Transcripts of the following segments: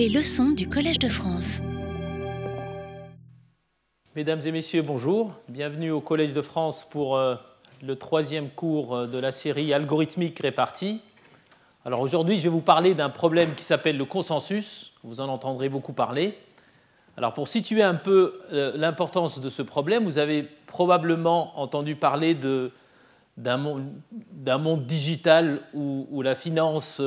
Les leçons du Collège de France. Mesdames et messieurs, bonjour. Bienvenue au Collège de France pour euh, le troisième cours euh, de la série algorithmique répartie. Alors aujourd'hui, je vais vous parler d'un problème qui s'appelle le consensus. Vous en entendrez beaucoup parler. Alors pour situer un peu euh, l'importance de ce problème, vous avez probablement entendu parler d'un monde, digital où, la finance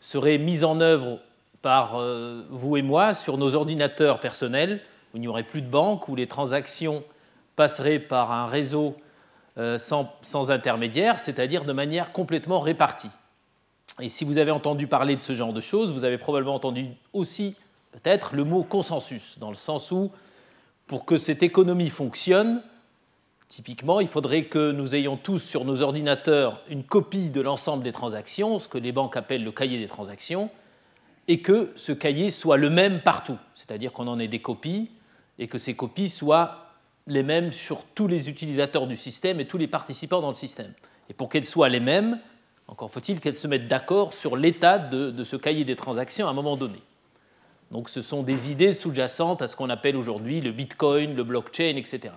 serait mise en œuvre par euh, vous et moi sur nos ordinateurs personnels, où il n'y aurait plus de banque, où les transactions passeraient par un réseau euh, sans, sans, intermédiaire, c'est-à-dire de manière complètement répartie. Et si vous avez entendu parler de ce genre de choses, vous avez probablement entendu aussi peut-être le mot consensus, dans le sens où pour que cette économie fonctionne, typiquement, il faudrait que nous ayons tous sur nos ordinateurs une copie de l'ensemble des transactions, ce que les banques appellent le cahier des transactions, et que ce cahier soit le même partout, c'est-à-dire qu'on en ait des copies et que ces copies soient les mêmes sur tous les utilisateurs du système et tous les participants dans le système. Et pour qu'elles soient les mêmes, encore faut-il qu'elles se mettent d'accord sur l'état de, ce cahier des transactions à un moment donné. Donc ce sont des idées sous-jacentes à ce qu'on appelle aujourd'hui le Bitcoin, le blockchain, etc.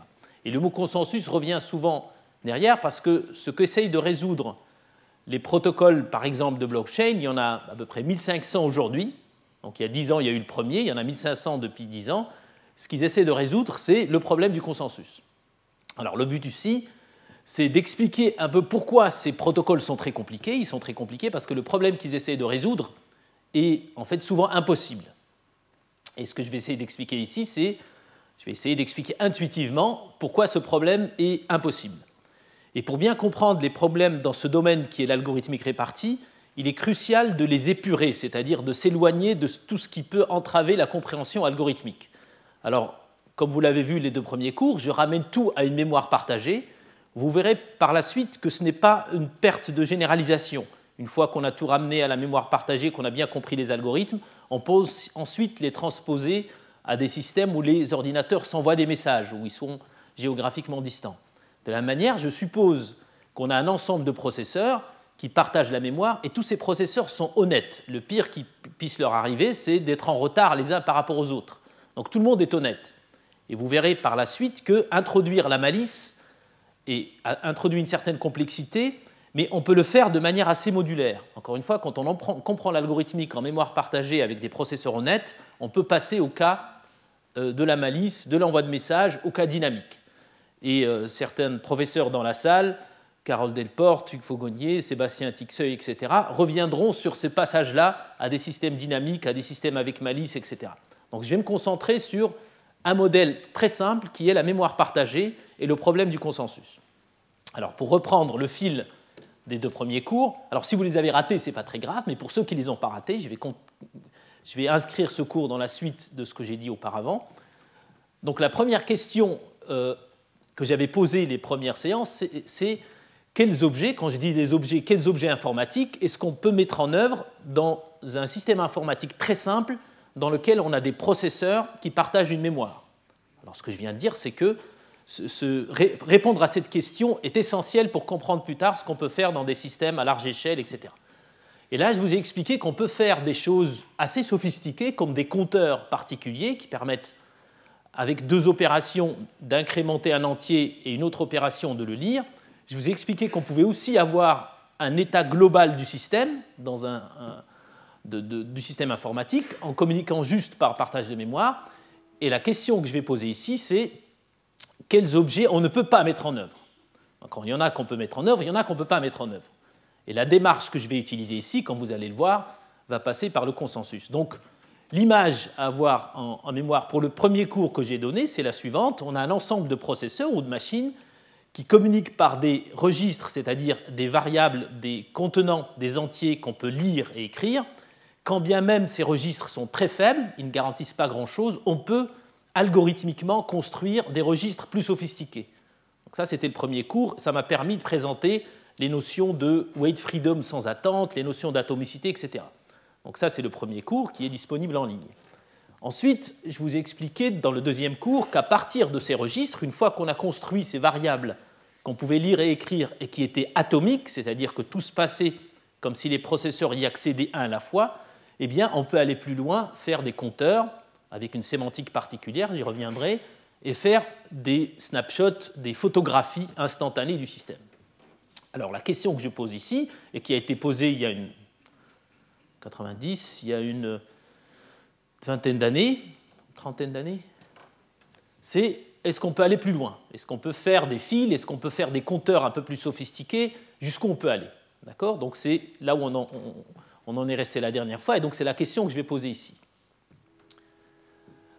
Et le mot consensus revient souvent derrière parce que ce qu'essaye de résoudre les protocoles, par exemple, de blockchain, il y en a à peu près 1500 aujourd'hui. Donc il y a 10 ans, il y a eu le premier, il y en a 1500 depuis 10 ans. Ce qu'ils essaient de résoudre, c'est le problème du consensus. Alors le but ici, c'est d'expliquer un peu pourquoi ces protocoles sont très compliqués. Ils sont très compliqués parce que le problème qu'ils essaient de résoudre est en fait souvent impossible. Et ce que je vais essayer d'expliquer ici, c'est, je vais essayer d'expliquer intuitivement pourquoi ce problème est impossible. Et pour bien comprendre les problèmes dans ce domaine qui est l'algorithmique répartie, il est crucial de les épurer, c'est-à-dire de s'éloigner de tout ce qui peut entraver la compréhension algorithmique. Alors, comme vous l'avez vu les deux premiers cours, je ramène tout à une mémoire partagée. Vous verrez par la suite que ce n'est pas une perte de généralisation. Une fois qu'on a tout ramené à la mémoire partagée, qu'on a bien compris les algorithmes, on peut ensuite les transposer à des systèmes où les ordinateurs s'envoient des messages, où ils sont géographiquement distants. De la manière, je suppose qu'on a un ensemble de processeurs qui partagent la mémoire et tous ces processeurs sont honnêtes. Le pire qui puisse leur arriver, c'est d'être en retard les uns par rapport aux autres. Donc tout le monde est honnête. Et vous verrez par la suite que introduire la malice introduit une certaine complexité, mais on peut le faire de manière assez modulaire. Encore une fois, quand on comprend l'algorithmique en mémoire partagée avec des processeurs honnêtes, on peut passer au cas euh, de la malice, de l'envoi de messages, au cas dynamique et euh, certains professeurs dans la salle, Carole Delporte, Hugues Faugonier, Sébastien Tixeuil, etc., reviendront sur ces passages-là à des systèmes dynamiques, à des systèmes avec malice, etc. Donc je vais me concentrer sur un modèle très simple qui est la mémoire partagée et le problème du consensus. Alors pour reprendre le fil des deux premiers cours, alors si vous les avez ratés, ce n'est pas très grave, mais pour ceux qui ne les ont pas ratés, je vais, je vais, inscrire ce cours dans la suite de ce que j'ai dit auparavant. Donc la première question euh, que j'avais posé les premières séances, c'est quels objets, quand je dis des objets, quels objets informatiques est-ce qu'on peut mettre en œuvre dans un système informatique très simple dans lequel on a des processeurs qui partagent une mémoire? Alors ce que je viens de dire, c'est que répondre à cette question est essentiel pour comprendre plus tard ce qu'on peut faire dans des systèmes à large échelle, etc. Et là, je vous ai expliqué qu'on peut faire des choses assez sophistiquées, comme des compteurs particuliers qui permettent avec deux opérations d'incrémenter un entier et une autre opération de le lire. Je vous ai expliqué qu'on pouvait aussi avoir un état global du système, dans un, du système informatique, en communiquant juste par partage de mémoire. Et la question que je vais poser ici, c'est quels objets on ne peut pas mettre en œuvre. Quand il y en a qu'on peut mettre en œuvre, il y en a qu'on ne peut pas mettre en œuvre. Et la démarche que je vais utiliser ici, comme vous allez le voir, va passer par le consensus. Donc, L'image à avoir en, mémoire pour le premier cours que j'ai donné, c'est la suivante. On a un ensemble de processeurs ou de machines qui communiquent par des registres, c'est-à-dire des variables, des contenants, des entiers qu'on peut lire et écrire. Quand bien même ces registres sont très faibles, ils ne garantissent pas grand-chose, on peut algorithmiquement construire des registres plus sophistiqués. Donc ça, c'était le premier cours. Ça m'a permis de présenter les notions de weight freedom sans attente, les notions d'atomicité, etc. Donc ça, c'est le premier cours qui est disponible en ligne. Ensuite, je vous ai expliqué dans le deuxième cours qu'à partir de ces registres, une fois qu'on a construit ces variables qu'on pouvait lire et écrire et qui étaient atomiques, c'est-à-dire que tout se passait comme si les processeurs y accédaient un à la fois, eh bien, on peut aller plus loin, faire des compteurs avec une sémantique particulière, j'y reviendrai, et faire des snapshots, des photographies instantanées du système. Alors la question que je pose ici, et qui a été posée il y a une 90, il y a une vingtaine d'années, trentaine d'années, c'est est-ce qu'on peut aller plus loin? Est-ce qu'on peut faire des fils? Est-ce qu'on peut faire des compteurs un peu plus sophistiqués? Jusqu'où on peut aller? D'accord? Donc c'est là où on en, on en est resté la dernière fois, et donc c'est la question que je vais poser ici.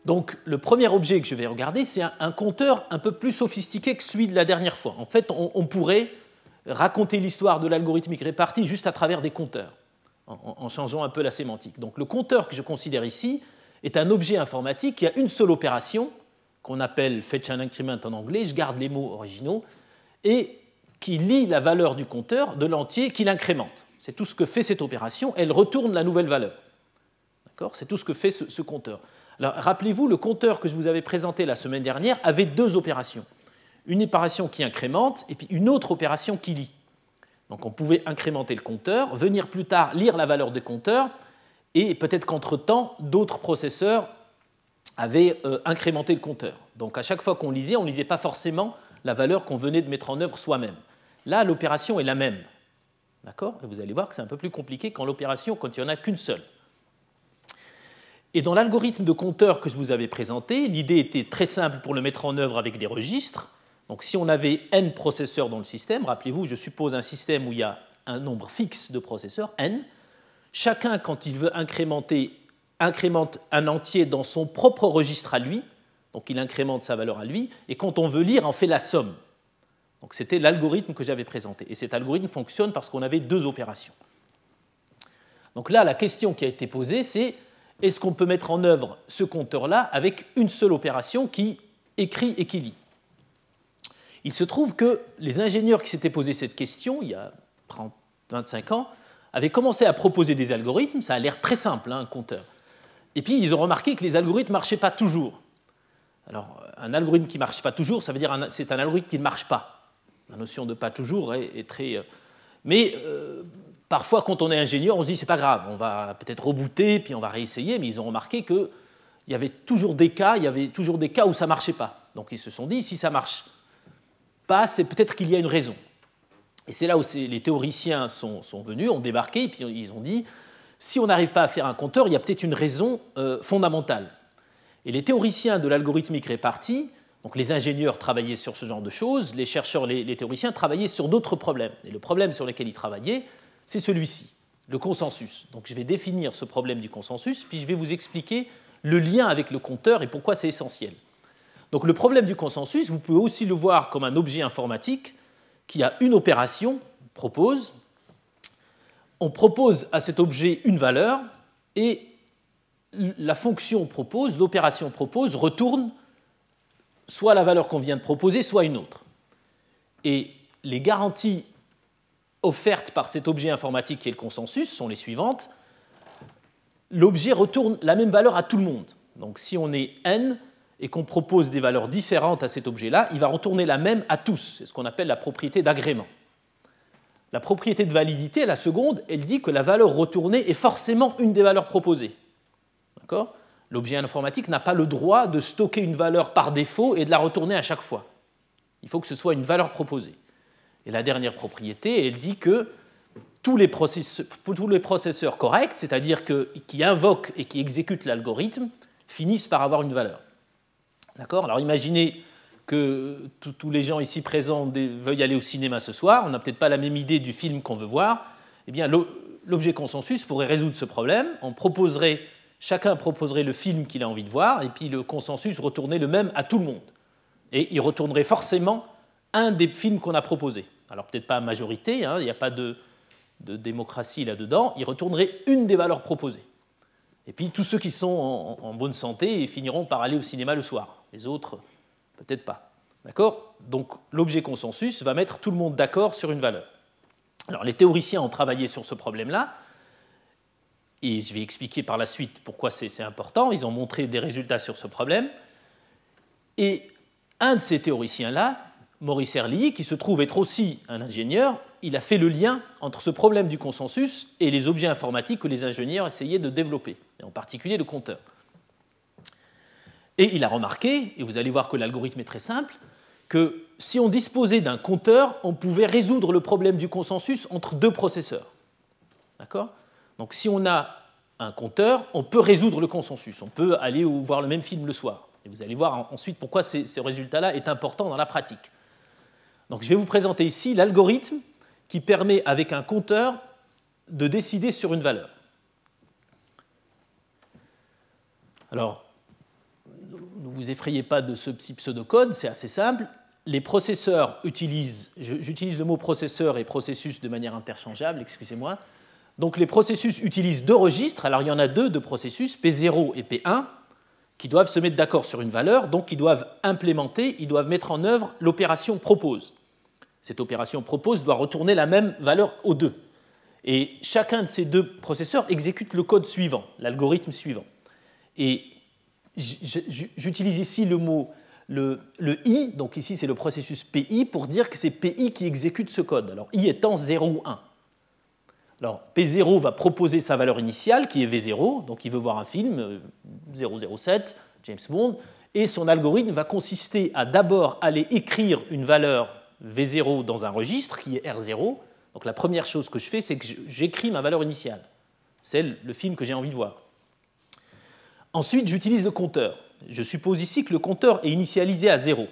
Donc le premier objet que je vais regarder, c'est un, compteur un peu plus sophistiqué que celui de la dernière fois. En fait, on, pourrait raconter l'histoire de l'algorithmique répartie juste à travers des compteurs, en, changeant un peu la sémantique. Donc le compteur que je considère ici est un objet informatique qui a une seule opération, qu'on appelle fetch and increment en anglais, je garde les mots originaux, et qui lit la valeur du compteur de l'entier qu'il incrémente. C'est tout ce que fait cette opération, elle retourne la nouvelle valeur. C'est tout ce que fait ce compteur rappelez-vous, le compteur que je vous avais présenté la semaine dernière avait deux opérations. Une opération qui incrémente et puis une autre opération qui lit. Donc on pouvait incrémenter le compteur, venir plus tard lire la valeur du compteur, et peut-être qu'entre-temps, d'autres processeurs avaient euh, incrémenté le compteur. Donc à chaque fois qu'on lisait, on ne lisait pas forcément la valeur qu'on venait de mettre en œuvre soi-même. Là, l'opération est la même. D'accord? Vous allez voir que c'est un peu plus compliqué quand l'opération, quand il n'y en a qu'une seule. Et dans l'algorithme de compteur que je vous avais présenté, l'idée était très simple pour le mettre en œuvre avec des registres. Donc si on avait n processeurs dans le système, rappelez-vous, je suppose un système où il y a un nombre fixe de processeurs, n, chacun, quand il veut incrémenter, incrémente un entier dans son propre registre à lui, donc il incrémente sa valeur à lui, et quand on veut lire, on fait la somme. Donc c'était l'algorithme que j'avais présenté. Et cet algorithme fonctionne parce qu'on avait deux opérations. Donc là, la question qui a été posée, c'est est-ce qu'on peut mettre en œuvre ce compteur-là avec une seule opération qui écrit et qui lit? Il se trouve que les ingénieurs qui s'étaient posé cette question il y a 30, 25 ans avaient commencé à proposer des algorithmes, ça a l'air très simple, hein, un compteur. Et puis ils ont remarqué que les algorithmes ne marchaient pas toujours. Alors, un algorithme qui ne marche pas toujours, ça veut dire c'est un algorithme qui ne marche pas. La notion de pas toujours est, très. Euh, mais euh, parfois, quand on est ingénieur, on se dit c'est pas grave, on va peut-être rebooter, puis on va réessayer, mais ils ont remarqué qu'il y avait toujours des cas, il y avait toujours des cas où ça marchait pas. Donc ils se sont dit si ça marche c'est peut-être qu'il y a une raison. Et c'est là où les théoriciens sont, venus, ont débarqué, et puis ils ont dit si on n'arrive pas à faire un compteur, il y a peut-être une raison euh, fondamentale. Et les théoriciens de l'algorithmique répartie, donc les ingénieurs travaillaient sur ce genre de choses, les chercheurs, les, les théoriciens travaillaient sur d'autres problèmes. Et le problème sur lequel ils travaillaient, c'est celui-ci, le consensus. Donc je vais définir ce problème du consensus, puis je vais vous expliquer le lien avec le compteur et pourquoi c'est essentiel. Donc le problème du consensus, vous pouvez aussi le voir comme un objet informatique qui a une opération, propose. On propose à cet objet une valeur et la fonction propose, l'opération propose, retourne soit la valeur qu'on vient de proposer, soit une autre. Et les garanties offertes par cet objet informatique qui est le consensus sont les suivantes. L'objet retourne la même valeur à tout le monde. Donc si on est n et qu'on propose des valeurs différentes à cet objet-là, il va retourner la même à tous. C'est ce qu'on appelle la propriété d'agrément. La propriété de validité, la seconde, elle dit que la valeur retournée est forcément une des valeurs proposées. L'objet informatique n'a pas le droit de stocker une valeur par défaut et de la retourner à chaque fois. Il faut que ce soit une valeur proposée. Et la dernière propriété, elle dit que tous les processeurs, corrects, c'est-à-dire qui invoquent et qui exécutent l'algorithme, finissent par avoir une valeur. D'accord Alors imaginez que tous les gens ici présents veuillent aller au cinéma ce soir, on n'a peut-être pas la même idée du film qu'on veut voir. Eh bien, l'objet consensus pourrait résoudre ce problème. On proposerait, chacun proposerait le film qu'il a envie de voir, et puis le consensus retournerait le même à tout le monde. Et il retournerait forcément un des films qu'on a proposés. Alors peut-être pas majorité, hein, il n'y a pas de, démocratie là-dedans, il retournerait une des valeurs proposées. Et puis tous ceux qui sont en, bonne santé finiront par aller au cinéma le soir. Les autres, peut-être pas. D'accord? Donc l'objet consensus va mettre tout le monde d'accord sur une valeur. Alors les théoriciens ont travaillé sur ce problème-là, et je vais expliquer par la suite pourquoi c'est important. Ils ont montré des résultats sur ce problème. Et un de ces théoriciens-là Maurice Herlihy, qui se trouve être aussi un ingénieur, il a fait le lien entre ce problème du consensus et les objets informatiques que les ingénieurs essayaient de développer, et en particulier le compteur. Et il a remarqué, et vous allez voir que l'algorithme est très simple, que si on disposait d'un compteur, on pouvait résoudre le problème du consensus entre deux processeurs. D'accord? Donc si on a un compteur, on peut résoudre le consensus. On peut aller voir le même film le soir. Et vous allez voir ensuite pourquoi ce résultat-là est important dans la pratique. Donc je vais vous présenter ici l'algorithme qui permet avec un compteur de décider sur une valeur. Alors, ne vous effrayez pas de ce pseudocode, c'est assez simple. Les processeurs utilisent, j'utilise le mot processeur et processus de manière interchangeable, excusez-moi. Donc les processus utilisent deux registres, alors il y en a deux de processus, P0 et P1, qui doivent se mettre d'accord sur une valeur, donc ils doivent implémenter, ils doivent mettre en œuvre l'opération propose. Cette opération propose doit retourner la même valeur aux deux. Et chacun de ces deux processeurs exécute le code suivant, l'algorithme suivant. Et j'utilise ici le mot le, i, donc ici c'est le processus PI, pour dire que c'est PI qui exécute ce code. Alors i étant 0 ou 1. Alors P0 va proposer sa valeur initiale qui est V0, donc il veut voir un film 007, euh, James Bond, et son algorithme va consister à d'abord aller écrire une valeur V0 dans un registre qui est R0. Donc la première chose que je fais, c'est que j'écris ma valeur initiale. C'est le film que j'ai envie de voir. Ensuite, j'utilise le compteur. Je suppose ici que le compteur est initialisé à 0.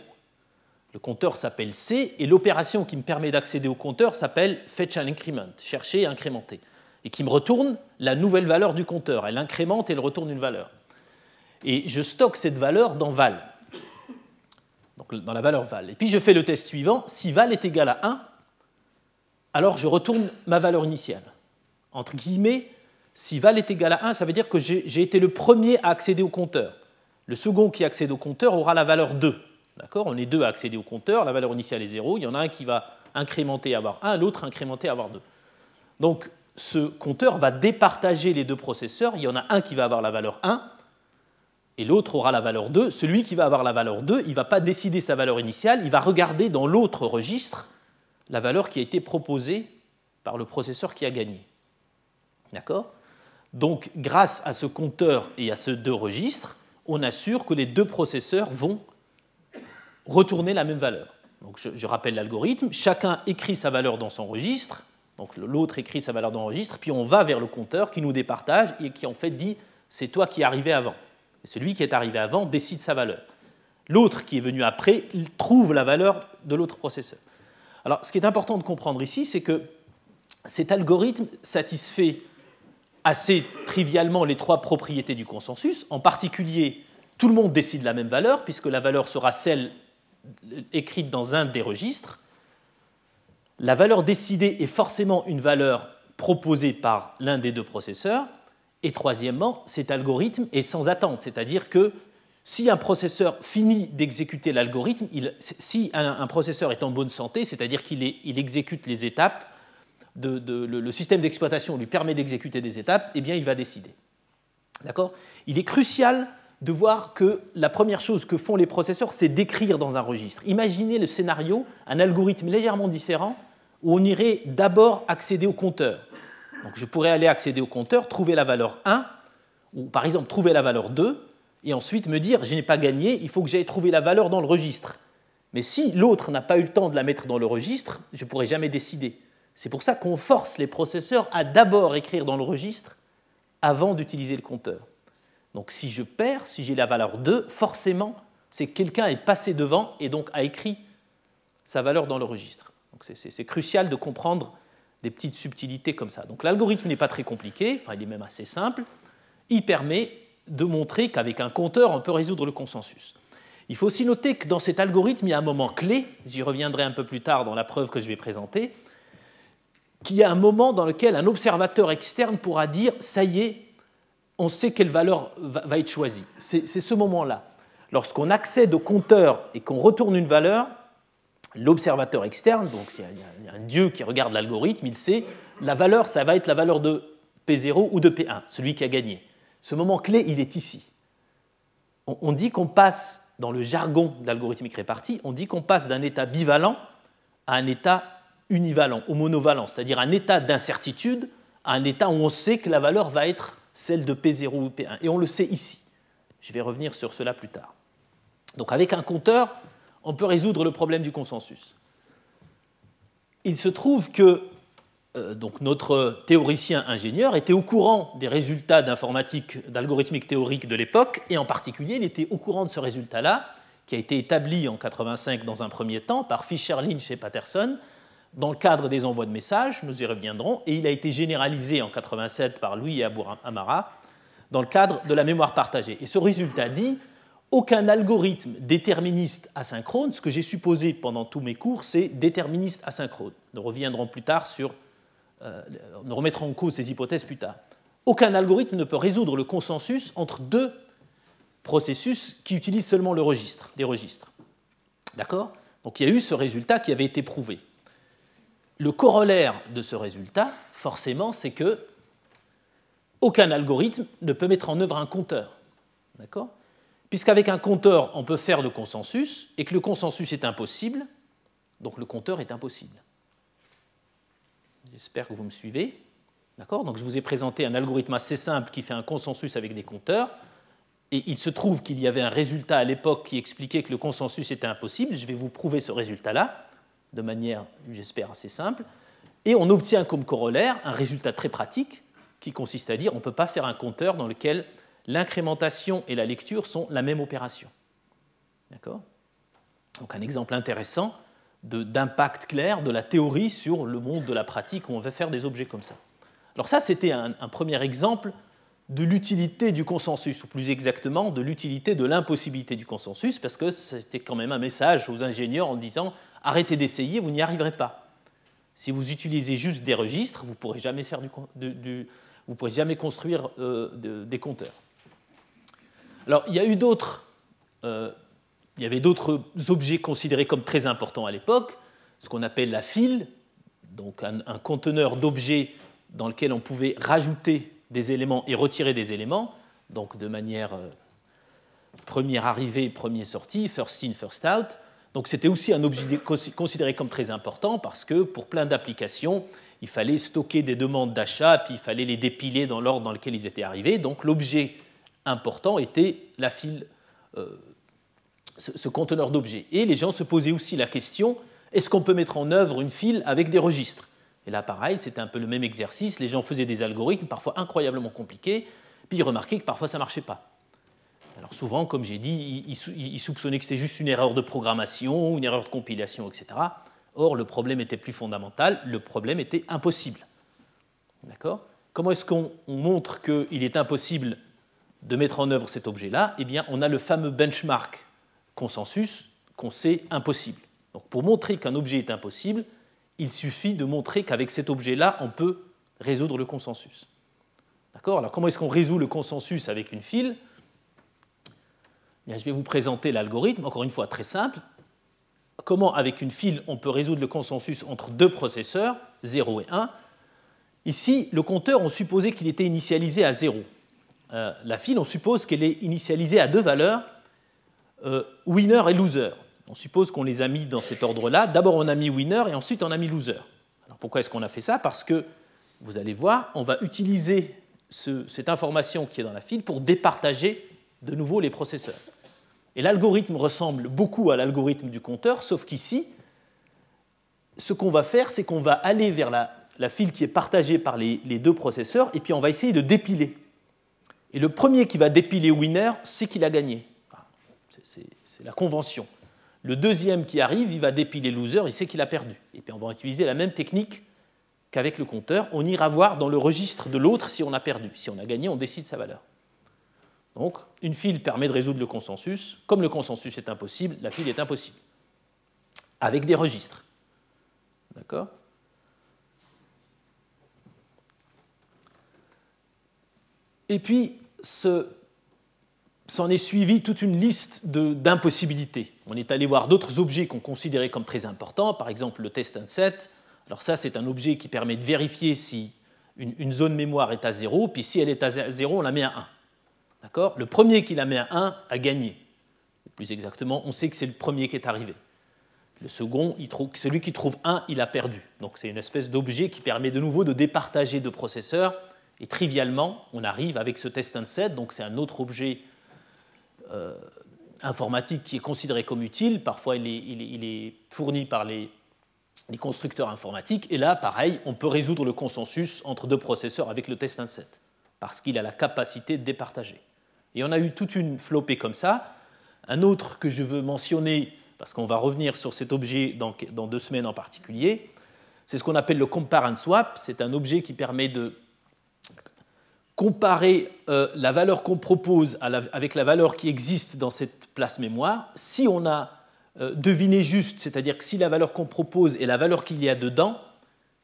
Le compteur s'appelle C et l'opération qui me permet d'accéder au compteur s'appelle fetch and increment, chercher et incrémenter, et qui me retourne la nouvelle valeur du compteur. Elle incrémente et elle retourne une valeur. Et je stocke cette valeur dans val donc dans la valeur val. Et puis je fais le test suivant, si val est égal à 1, alors je retourne ma valeur initiale. Entre guillemets, si val est égal à 1, ça veut dire que j'ai été le premier à accéder au compteur. Le second qui accède au compteur aura la valeur 2. D'accord? On est deux à accéder au compteur, la valeur initiale est 0, il y en a un qui va incrémenter à avoir 1, l'autre incrémenter à avoir 2. Donc ce compteur va départager les deux processeurs, il y en a un qui va avoir la valeur 1, et l'autre aura la valeur 2. Celui qui va avoir la valeur 2, il ne va pas décider sa valeur initiale, il va regarder dans l'autre registre la valeur qui a été proposée par le processeur qui a gagné. D'accord? Donc, grâce à ce compteur et à ces deux registres, on assure que les deux processeurs vont retourner la même valeur. Donc, je, rappelle l'algorithme. Chacun écrit sa valeur dans son registre. Donc, l'autre écrit sa valeur dans le registre. Puis, on va vers le compteur qui nous départage et qui, en fait, dit c'est toi qui es arrivé Celui qui est arrivé avant décide sa valeur. L'autre qui est venu après trouve la valeur de l'autre processeur. Alors, ce qui est important de comprendre ici, c'est que cet algorithme satisfait assez trivialement les trois propriétés du consensus. En particulier, tout le monde décide la même valeur, puisque la valeur sera celle écrite dans un des registres. La valeur décidée est forcément une valeur proposée par l'un des deux processeurs. Et troisièmement, cet algorithme est sans attente, c'est-à-dire que si un processeur finit d'exécuter l'algorithme, si un, processeur est en bonne santé, c'est-à-dire qu'il exécute les étapes, le, système d'exploitation lui permet d'exécuter des étapes, eh bien il va décider. D'accord? Il est crucial de voir que la première chose que font les processeurs, c'est d'écrire dans un registre. Imaginez le scénario, un algorithme légèrement différent, où on irait d'abord accéder au compteur. Donc je pourrais aller accéder au compteur, trouver la valeur 1, ou par exemple trouver la valeur 2, et ensuite me dire, je n'ai pas gagné, il faut que j'aille trouver la valeur dans le registre. Mais si l'autre n'a pas eu le temps de la mettre dans le registre, je ne pourrai jamais décider. C'est pour ça qu'on force les processeurs à d'abord écrire dans le registre avant d'utiliser le compteur. Donc si je perds, si j'ai la valeur 2, forcément, c'est que quelqu'un est passé devant et donc a écrit sa valeur dans le registre. C'est crucial de comprendre des petites subtilités comme ça. Donc l'algorithme n'est pas très compliqué, enfin il est même assez simple. Il permet de montrer qu'avec un compteur, on peut résoudre le consensus. Il faut aussi noter que dans cet algorithme, il y a un moment clé, j'y reviendrai un peu plus tard dans la preuve que je vais présenter, qu'il y a un moment dans lequel un observateur externe pourra dire ⁇ ça y est, on sait quelle valeur va être choisie ⁇ C'est ce moment-là. Lorsqu'on accède au compteur et qu'on retourne une valeur, l'observateur externe, donc c'est un, dieu qui regarde l'algorithme, il sait la valeur, ça va être la valeur de P0 ou de P1, celui qui a gagné. Ce moment clé, il est ici. On, dit qu'on passe dans le jargon de l'algorithmique répartie, on dit qu'on passe d'un état bivalent à un état univalent ou monovalent, c'est-à-dire un état d'incertitude à un état où on sait que la valeur va être celle de P0 ou P1. Et on le sait ici. Je vais revenir sur cela plus tard. Donc avec un compteur, on peut résoudre le problème du consensus. Il se trouve que euh, notre théoricien ingénieur était au courant des résultats d'informatique, d'algorithmique théorique de l'époque, et en particulier, il était au courant de ce résultat-là, qui a été établi en 85 dans un premier temps par Fisher, Lynch et Patterson, dans le cadre des envois de messages, nous y reviendrons, et il a été généralisé en 87 par Louis et Amara dans le cadre de la mémoire partagée. Et ce résultat dit aucun algorithme déterministe asynchrone, ce que j'ai supposé pendant tous mes cours, c'est déterministe asynchrone. Nous reviendrons plus tard sur euh, nous remettrons en cause ces hypothèses plus tard. Aucun algorithme ne peut résoudre le consensus entre deux processus qui utilisent seulement le registre, des registres. D'accord? Donc il y a eu ce résultat qui avait été prouvé. Le corollaire de ce résultat, forcément, c'est que aucun algorithme ne peut mettre en œuvre un compteur. D'accord? Puisqu'avec un compteur, on peut faire le consensus, et que le consensus est impossible, donc le compteur est impossible. J'espère que vous me suivez. D'accord? Donc je vous ai présenté un algorithme assez simple qui fait un consensus avec des compteurs. Et il se trouve qu'il y avait un résultat à l'époque qui expliquait que le consensus était impossible. Je vais vous prouver ce résultat-là de manière, j'espère, assez simple. Et on obtient comme corollaire un résultat très pratique qui consiste à dire on ne peut pas faire un compteur dans lequel l'incrémentation et la lecture sont la même opération. D'accord? Donc un exemple intéressant d'impact clair de la théorie sur le monde de la pratique où on veut faire des objets comme ça. Alors ça, c'était un, premier exemple de l'utilité du consensus, ou plus exactement de l'utilité de l'impossibilité du consensus, parce que c'était quand même un message aux ingénieurs en disant arrêtez d'essayer, vous n'y arriverez pas. Si vous utilisez juste des registres, vous ne pourrez jamais, du, pourrez jamais construire euh, des compteurs. Alors, il y a eu d'autres euh, il y avait d'autres objets considérés comme très importants à l'époque, ce qu'on appelle la file, donc un, conteneur d'objets dans lequel on pouvait rajouter des éléments et retirer des éléments, donc de manière euh, première arrivée, première sortie, first in, first out. Donc c'était aussi un objet considéré comme très important parce que pour plein d'applications, il fallait stocker des demandes d'achat, puis il fallait les dépiler dans l'ordre dans lequel ils étaient arrivés. Donc l'objet important était la file euh, ce, conteneur d'objets. Et les gens se posaient aussi la question, est-ce qu'on peut mettre en œuvre une file avec des registres? Et là, pareil, c'était un peu le même exercice. Les gens faisaient des algorithmes, parfois incroyablement compliqués, puis ils remarquaient que parfois ça ne marchait pas. Alors souvent, comme j'ai dit, ils soupçonnaient que c'était juste une erreur de programmation, une erreur de compilation, etc. Or, le problème était plus fondamental, le problème était impossible. D'accord? Comment est-ce qu'on montre qu'il est impossible de mettre en œuvre cet objet-là Eh bien, on a le fameux benchmark consensus qu'on sait impossible. Donc pour montrer qu'un objet est impossible, il suffit de montrer qu'avec cet objet-là, on peut résoudre le consensus. D'accord? Alors comment est-ce qu'on résout le consensus avec une file? Je vais vous présenter l'algorithme, encore une fois très simple. Comment avec une file on peut résoudre le consensus entre deux processeurs, 0 et 1 Ici, le compteur, on supposait qu'il était initialisé à 0. Euh, la file, on suppose qu'elle est initialisée à deux valeurs, euh, winner et loser. On suppose qu'on les a mis dans cet ordre-là. D'abord, on a mis winner et ensuite, on a mis loser. Alors, pourquoi est-ce qu'on a fait ça? Parce que, vous allez voir, on va utiliser cette information qui est dans la file pour départager de nouveau les processeurs. Et l'algorithme ressemble beaucoup à l'algorithme du compteur, sauf qu'ici, ce qu'on va faire, c'est qu'on va aller vers la, file qui est partagée par les, les, deux processeurs, et puis on va essayer de dépiler. Et le premier qui va dépiler winner, c'est qu'il a gagné c'est la convention. Le deuxième qui arrive, il va dépiler loser, il sait qu'il a perdu. Et puis on va utiliser la même technique qu'avec le compteur. On ira voir dans le registre de l'autre si on a perdu. Si on a gagné, on décide sa valeur. Donc, une file permet de résoudre le consensus. Comme le consensus est impossible, la file est impossible. Avec des registres. D'accord? Et puis, s'en est suivi toute une liste d'impossibilités. On est allé voir d'autres objets qu'on considérait comme très importants, par exemple le test and set. Alors ça, c'est un objet qui permet de vérifier si une, zone mémoire est à 0, puis si elle est à 0, on la met à 1. D'accord? Le premier qui la met à 1 a gagné. Plus exactement, on sait que c'est le premier qui est arrivé. Le second, celui qui trouve 1, il a perdu. Donc c'est une espèce d'objet qui permet de nouveau de départager deux processeurs. Et trivialement, on arrive avec ce test set, donc c'est un autre objet euh, informatique qui est considéré comme utile. Parfois, il est, fourni par les, constructeurs informatiques. Et là, pareil, on peut résoudre le consensus entre deux processeurs avec le test set, parce qu'il a la capacité de départager. Et on a eu toute une flopée comme ça. Un autre que je veux mentionner parce qu'on va revenir sur cet objet dans, deux semaines en particulier. C'est ce qu'on appelle le compare and swap. C'est un objet qui permet de comparer euh, la valeur qu'on propose avec la valeur qui existe dans cette place mémoire. Si on a euh, deviné juste, c'est-à-dire que si la valeur qu'on propose est la valeur qu'il y a dedans,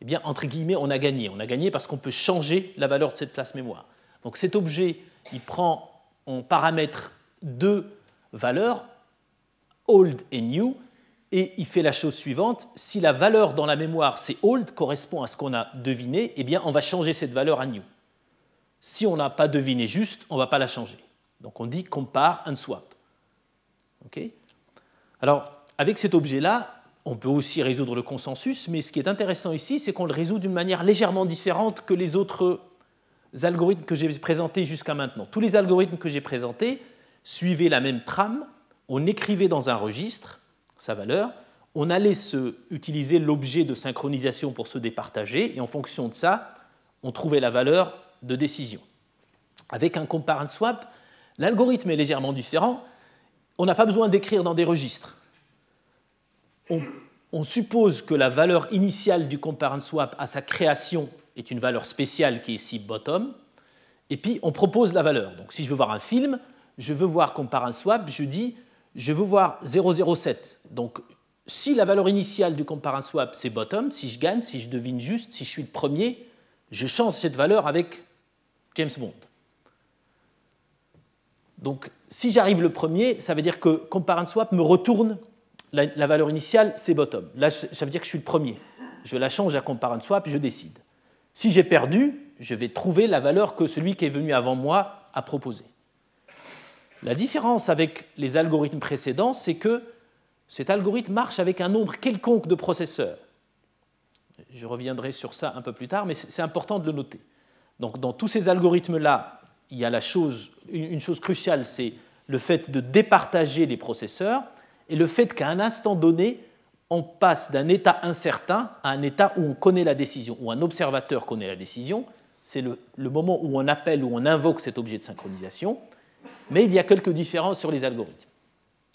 eh bien, entre guillemets, on a gagné. On a gagné parce qu'on peut changer la valeur de cette place mémoire. Donc cet objet, il prend en paramètre deux valeurs, old et new, et il fait la chose suivante, si la valeur dans la mémoire c'est old, correspond à ce qu'on a deviné, eh bien on va changer cette valeur à new. Si on n'a pas deviné juste, on ne va pas la changer. Donc on dit compare and swap. Alors, avec cet objet-là, on peut aussi résoudre le consensus, mais ce qui est intéressant ici, c'est qu'on le résout d'une manière légèrement différente que les autres algorithmes que j'ai présentés jusqu'à maintenant. Tous les algorithmes que j'ai présentés suivaient la même trame, on écrivait dans un registre sa valeur, on allait se, utiliser l'objet de synchronisation pour se départager, et en fonction de ça, on trouvait la valeur de décision. Avec un compare and swap, l'algorithme est légèrement différent. On n'a pas besoin d'écrire dans des registres. On, suppose que la valeur initiale du compare and swap à sa création est une valeur spéciale qui est ici bottom, et puis on propose la valeur. Donc si je veux voir un film, je veux voir compare and swap, je dis je veux voir 0,07. Donc, si la valeur initiale du compare swap, c'est bottom, si je gagne, si je devine juste, si je suis le premier, je change cette valeur avec James Bond. Donc, si j'arrive le premier, ça veut dire que compare swap me retourne la, valeur initiale, c'est bottom. Là, ça veut dire que je suis le premier. Je la change à compare swap, je décide. Si j'ai perdu, je vais trouver la valeur que celui qui est venu avant moi a proposée. La différence avec les algorithmes précédents, c'est que cet algorithme marche avec un nombre quelconque de processeurs. Je reviendrai sur ça un peu plus tard, mais c'est important de le noter. Donc, dans tous ces algorithmes-là, il y a une chose cruciale, c'est le fait de départager les processeurs et le fait qu'à un instant donné, on passe d'un état incertain à un état où on connaît la décision, où un observateur connaît la décision. C'est le, le moment où on appelle, où on invoque cet objet de synchronisation. Mais il y a quelques différences sur les algorithmes.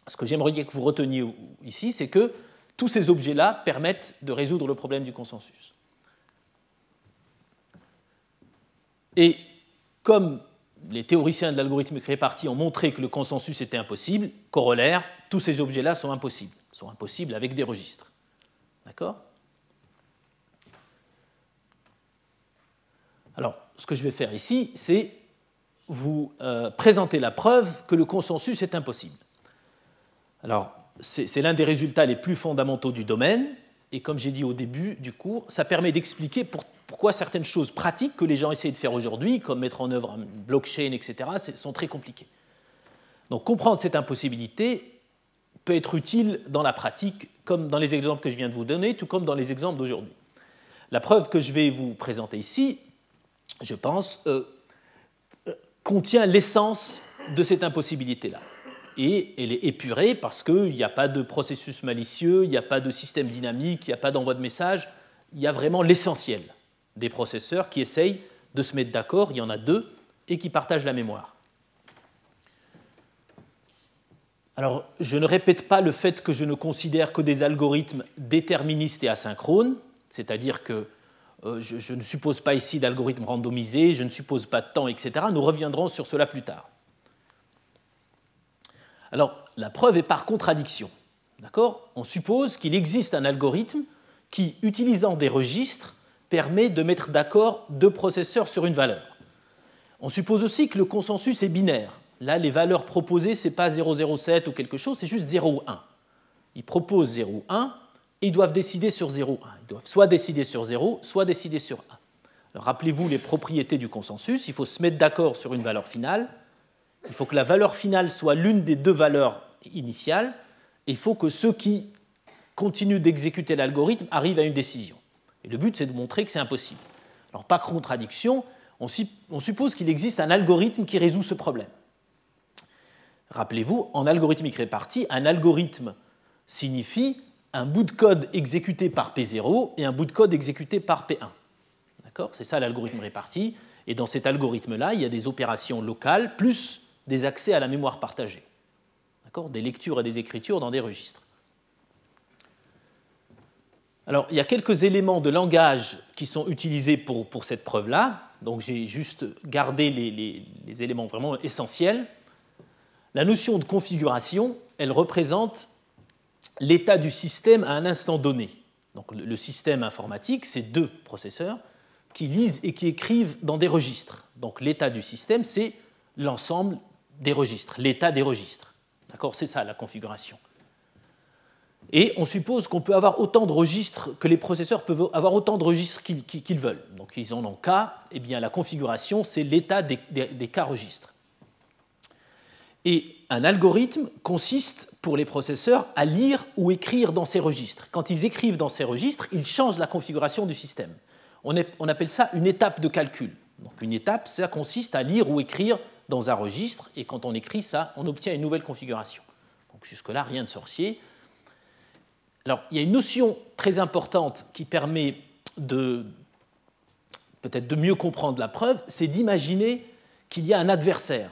Ce que j'aimerais que vous reteniez ici, c'est que tous ces objets-là permettent de résoudre le problème du consensus. Et comme les théoriciens de l'algorithme réparti ont montré que le consensus était impossible, corollaire, tous ces objets-là sont impossibles, sont impossibles avec des registres. D'accord? Alors, ce que je vais faire ici, c'est vous euh, présentez la preuve que le consensus est impossible. Alors, c'est l'un des résultats les plus fondamentaux du domaine, et comme j'ai dit au début du cours, ça permet d'expliquer pourquoi certaines choses pratiques que les gens essayent de faire aujourd'hui, comme mettre en œuvre un blockchain, etc., sont très compliquées. Donc comprendre cette impossibilité peut être utile dans la pratique, comme dans les exemples que je viens de vous donner, tout comme dans les exemples d'aujourd'hui. La preuve que je vais vous présenter ici, je pense, euh, contient l'essence de cette impossibilité-là. Et elle est épurée parce qu'il n'y a pas de processus malicieux, il n'y a pas de système dynamique, il n'y a pas d'envoi de message. Il y a vraiment l'essentiel des processeurs qui essayent de se mettre d'accord, il y en a deux, et qui partagent la mémoire. Alors, je ne répète pas le fait que je ne considère que des algorithmes déterministes et asynchrones, c'est-à-dire que euh, je, ne suppose pas ici d'algorithme randomisé, je ne suppose pas de temps, etc. Nous reviendrons sur cela plus tard. Alors, la preuve est par contradiction. D'accord? On suppose qu'il existe un algorithme qui, utilisant des registres, permet de mettre d'accord deux processeurs sur une valeur. On suppose aussi que le consensus est binaire. Là, les valeurs proposées, ce n'est pas 007 ou quelque chose, c'est juste 0 ou 1. Il propose 0 ou 1, et ils doivent décider sur 0, 1. Ils doivent soit décider sur 0, soit décider sur 1. Rappelez-vous les propriétés du consensus. Il faut se mettre d'accord sur une valeur finale. Il faut que la valeur finale soit l'une des deux valeurs initiale, et il faut que ceux qui continuent d'exécuter l'algorithme arrivent à une décision. Et le but, c'est de montrer que c'est impossible. Alors, pas contradiction, on, suppose qu'il existe un algorithme qui résout ce problème. Rappelez-vous, en algorithmique répartie, un algorithme signifie un bout de code exécuté par P0 et un bout de code exécuté par P1. D'accord? C'est ça l'algorithme réparti. Et dans cet algorithme-là, il y a des opérations locales plus des accès à la mémoire partagée. Des lectures et des écritures dans des registres. Alors, il y a quelques éléments de langage qui sont utilisés pour, pour cette preuve-là. Donc, j'ai juste gardé les, les éléments vraiment essentiels. La notion de configuration, elle représente l'état du système à un instant donné. Donc le système informatique, c'est deux processeurs qui lisent et qui écrivent dans des registres. Donc l'état du système, c'est l'ensemble des registres, l'état des registres. D'accord C'est ça la configuration. Et on suppose qu'on peut avoir autant de registres, que les processeurs peuvent avoir autant de registres qu'ils veulent. Donc ils en ont cas, eh bien la configuration, c'est l'état des, des cas registres. Et un algorithme consiste pour les processeurs à lire ou écrire dans ces registres. Quand ils écrivent dans ces registres, ils changent la configuration du système. On, appelle ça une étape de calcul. Donc une étape, ça consiste à lire ou écrire dans un registre, et quand on écrit ça, on obtient une nouvelle configuration. Donc jusque-là, rien de sorcier. Alors, il y a une notion très importante qui permet de peut-être de mieux comprendre la preuve, c'est d'imaginer qu'il y a un adversaire.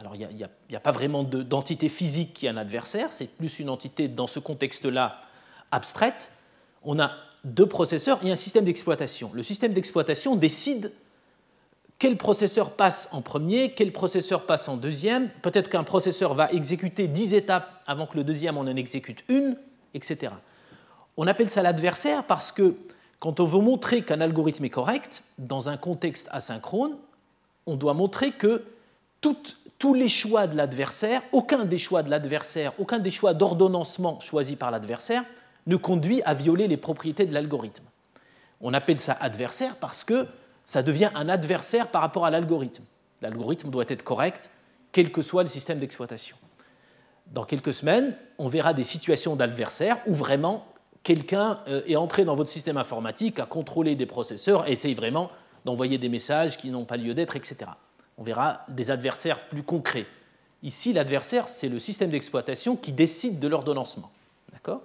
Alors il n'y a, pas vraiment d'entité physique qui est un adversaire, c'est plus une entité dans ce contexte-là abstraite. On a deux processeurs et un système d'exploitation. Le système d'exploitation décide quel processeur passe en premier, quel processeur passe en deuxième. Peut-être qu'un processeur va exécuter dix étapes avant que le deuxième en en exécute une, etc. On appelle ça l'adversaire parce que quand on veut montrer qu'un algorithme est correct, dans un contexte asynchrone, on doit montrer que tous les choix de l'adversaire, aucun des choix de l'adversaire, aucun des choix d'ordonnancement choisis par l'adversaire ne conduit à violer les propriétés de l'algorithme. On appelle ça adversaire parce que ça devient un adversaire par rapport à l'algorithme. L'algorithme doit être correct, quel que soit le système d'exploitation. Dans quelques semaines, on verra des situations d'adversaire où vraiment quelqu'un euh, est entré dans votre système informatique, a contrôlé des processeurs essaye vraiment d'envoyer des messages qui n'ont pas lieu d'être, etc on verra des adversaires plus concrets. Ici, l'adversaire, c'est le système d'exploitation qui décide de l'ordonnancement. D'accord?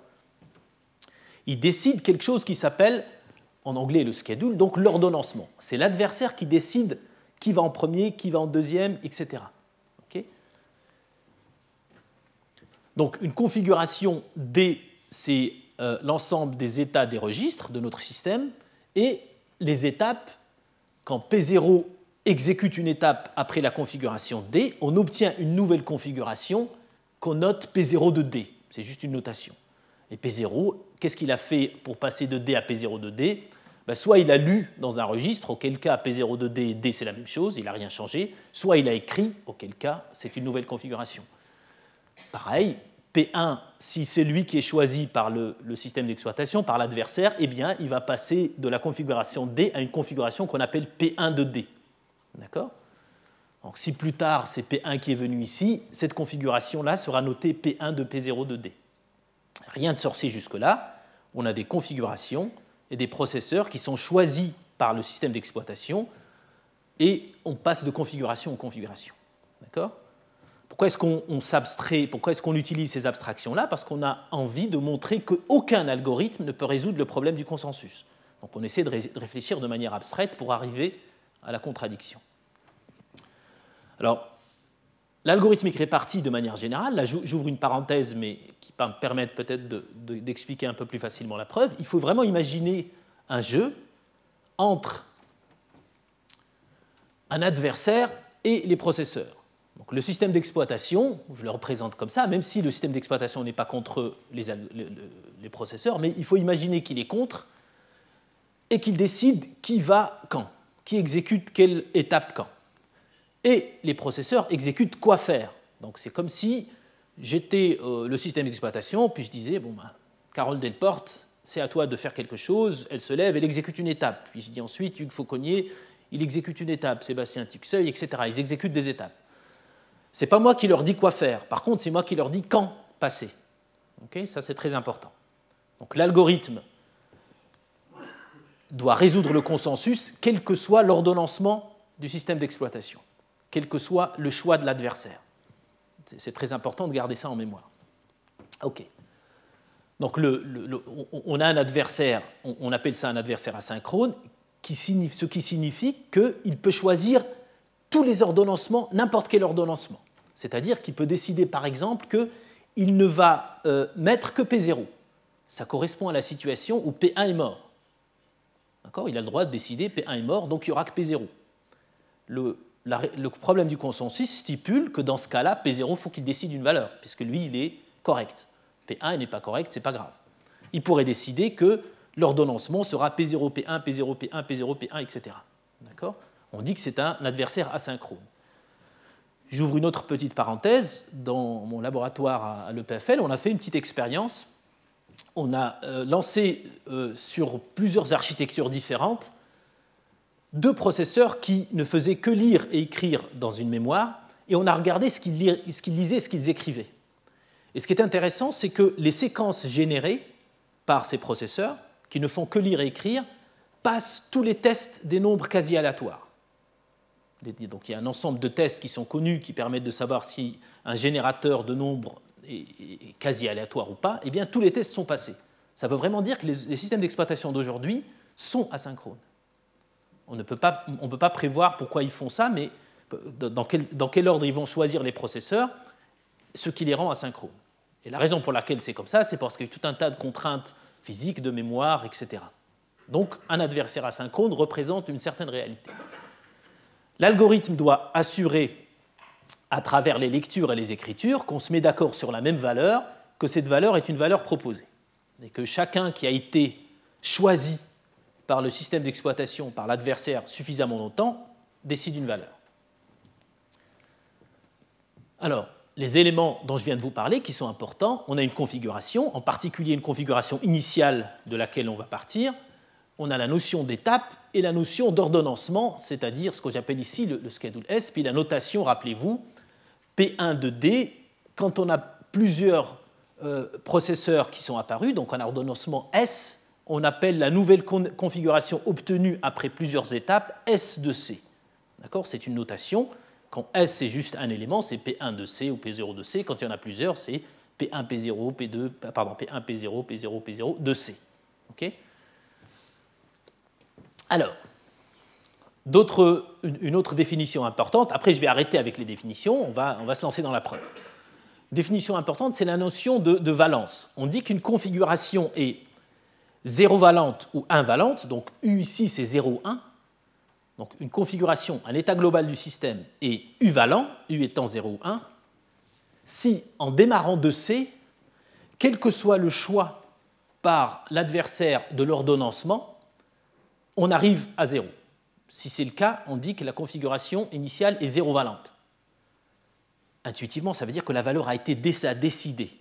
Il décide quelque chose qui s'appelle, en anglais, le schedule, donc l'ordonnancement. C'est l'adversaire qui décide qui va en premier, qui va en deuxième, etc. donc, une configuration D, c'est euh, l'ensemble des états des registres de notre système et les étapes quand P0 exécute une étape après la configuration D, on obtient une nouvelle configuration qu'on note P0 de D. C'est juste une notation. Et P0, qu'est-ce qu'il a fait pour passer de D à P0 de D? Ben, Soit il a lu dans un registre, auquel cas P0 de D et D c'est la même chose, il n'a rien changé, soit il a écrit, auquel cas c'est une nouvelle configuration. Pareil, P1, si c'est lui qui est choisi par le, le système d'exploitation, par l'adversaire, eh bien, il va passer de la configuration D à une configuration qu'on appelle P1 de D. D'accord? Donc si plus tard c'est P1 qui est venu ici, cette configuration-là sera notée P1 de P0 de D. Rien de sorcier jusque-là. On a des configurations et des processeurs qui sont choisis par le système d'exploitation et on passe de configuration en configuration. D'accord? Pourquoi est-ce qu'on s'abstrait Pourquoi est-ce qu'on utilise ces abstractions-là? Parce qu'on a envie de montrer qu'aucun algorithme ne peut résoudre le problème du consensus. Donc on essaie de réfléchir de manière abstraite pour arriver à la contradiction. Alors, l'algorithmique répartie de manière générale, là j'ouvre une parenthèse, mais qui va me permettre peut-être d'expliquer un peu plus facilement la preuve, il faut vraiment imaginer un jeu entre un adversaire et les processeurs. Donc, le système d'exploitation, je le représente comme ça, même si le système d'exploitation n'est pas contre les, les, processeurs, mais il faut imaginer qu'il est contre et qu'il décide qui va quand qui exécute quelle étape quand. Et les processeurs exécutent quoi faire. Donc c'est comme si j'étais euh, le système d'exploitation, puis je disais, bon, ben, Carole Delporte, c'est à toi de faire quelque chose, elle se lève, elle exécute une étape. Puis je dis ensuite, Hugues Fauconnier, il exécute une étape, Sébastien Tixeuil, etc. Ils exécutent des étapes. C'est pas moi qui leur dis quoi faire. Par contre, c'est moi qui leur dis quand passé. ça, c'est très important. Donc l'algorithme doit résoudre le consensus, quel que soit l'ordonnancement du système d'exploitation, quel que soit le choix de l'adversaire. C'est très important de garder ça en mémoire. OK. Donc on a un adversaire, on, appelle ça un adversaire asynchrone, ce qui signifie qu'il peut choisir tous les ordonnancements, n'importe quel ordonnancement. C'est-à-dire qu'il peut décider par exemple qu'il ne va euh, mettre que P0. Ça correspond à la situation où P1 est mort. Il a le droit de décider P1 est mort, donc il n'y aura que P0. Le, le, problème du consensus stipule que dans ce cas-là, P0, il faut qu'il décide une valeur, puisque lui, il est correct. P1 n'est pas correct, c'est pas grave. Il pourrait décider que l'ordonnancement sera P0, P1, P0, P1, P0, P1, etc. D'accord? On dit que c'est un adversaire asynchrone. J'ouvre une autre petite parenthèse. Dans mon laboratoire à l'EPFL, on a fait une petite expérience. On a euh, lancé euh, sur plusieurs architectures différentes deux processeurs qui ne faisaient que lire et écrire dans une mémoire, et on a regardé ce qu'ils lisaient et ce qu'ils écrivaient. Et ce qui est intéressant, c'est que les séquences générées par ces processeurs, qui ne font que lire et écrire, passent tous les tests des nombres quasi aléatoires. Donc il y a un ensemble de tests qui sont connus qui permettent de savoir si un générateur de nombres est quasi aléatoire ou pas. Eh bien, tous les tests sont passés. Ça veut vraiment dire que les systèmes d'exploitation d'aujourd'hui sont asynchrones. On ne peut pas, prévoir pourquoi ils font ça, mais dans quel, ordre ils vont choisir les processeurs, ce qui les rend asynchrones. Et la raison pour laquelle c'est comme ça, c'est parce qu'il y a tout un tas de contraintes physiques, de mémoire, etc. Donc un adversaire asynchrone représente une certaine réalité. L'algorithme doit assurer, à travers les lectures et les écritures, qu'on se met d'accord sur la même valeur, que cette valeur est une valeur proposée. Et que chacun qui a été choisi par le système d'exploitation, par l'adversaire suffisamment longtemps, décide une valeur. Alors, les éléments dont je viens de vous parler qui sont importants, on a une configuration, en particulier une configuration initiale de laquelle on va partir, on a la notion d'étape et la notion d'ordonnancement, c'est-à-dire ce que j'appelle ici le, schedule S, puis la notation, rappelez-vous, P1 de D, quand on a plusieurs euh, processeurs qui sont apparus, donc on a ordonnancement S, on appelle la nouvelle configuration obtenue après plusieurs étapes S de C. D'accord? C'est une notation. Quand S c'est juste un élément, c'est P1 de C ou P0 de C. Quand il y en a plusieurs, c'est P1, P0, P2, pardon, P1, P0, P0, P0 de C. OK? Alors, une autre définition importante, après je vais arrêter avec les définitions, on va, on va se lancer dans la preuve. Définition importante, c'est la notion de, valence. On dit qu'une configuration est zéro valente ou invalente, donc U ici c'est 0, 1. Donc une configuration, un état global du système est U valent, U étant 0 ou 1, si en démarrant de C, quel que soit le choix par l'adversaire de l'ordonnancement, on arrive à zéro. Si c'est le cas, on dit que la configuration initiale est zéro valente. Intuitivement, ça veut dire que la valeur a été décidée.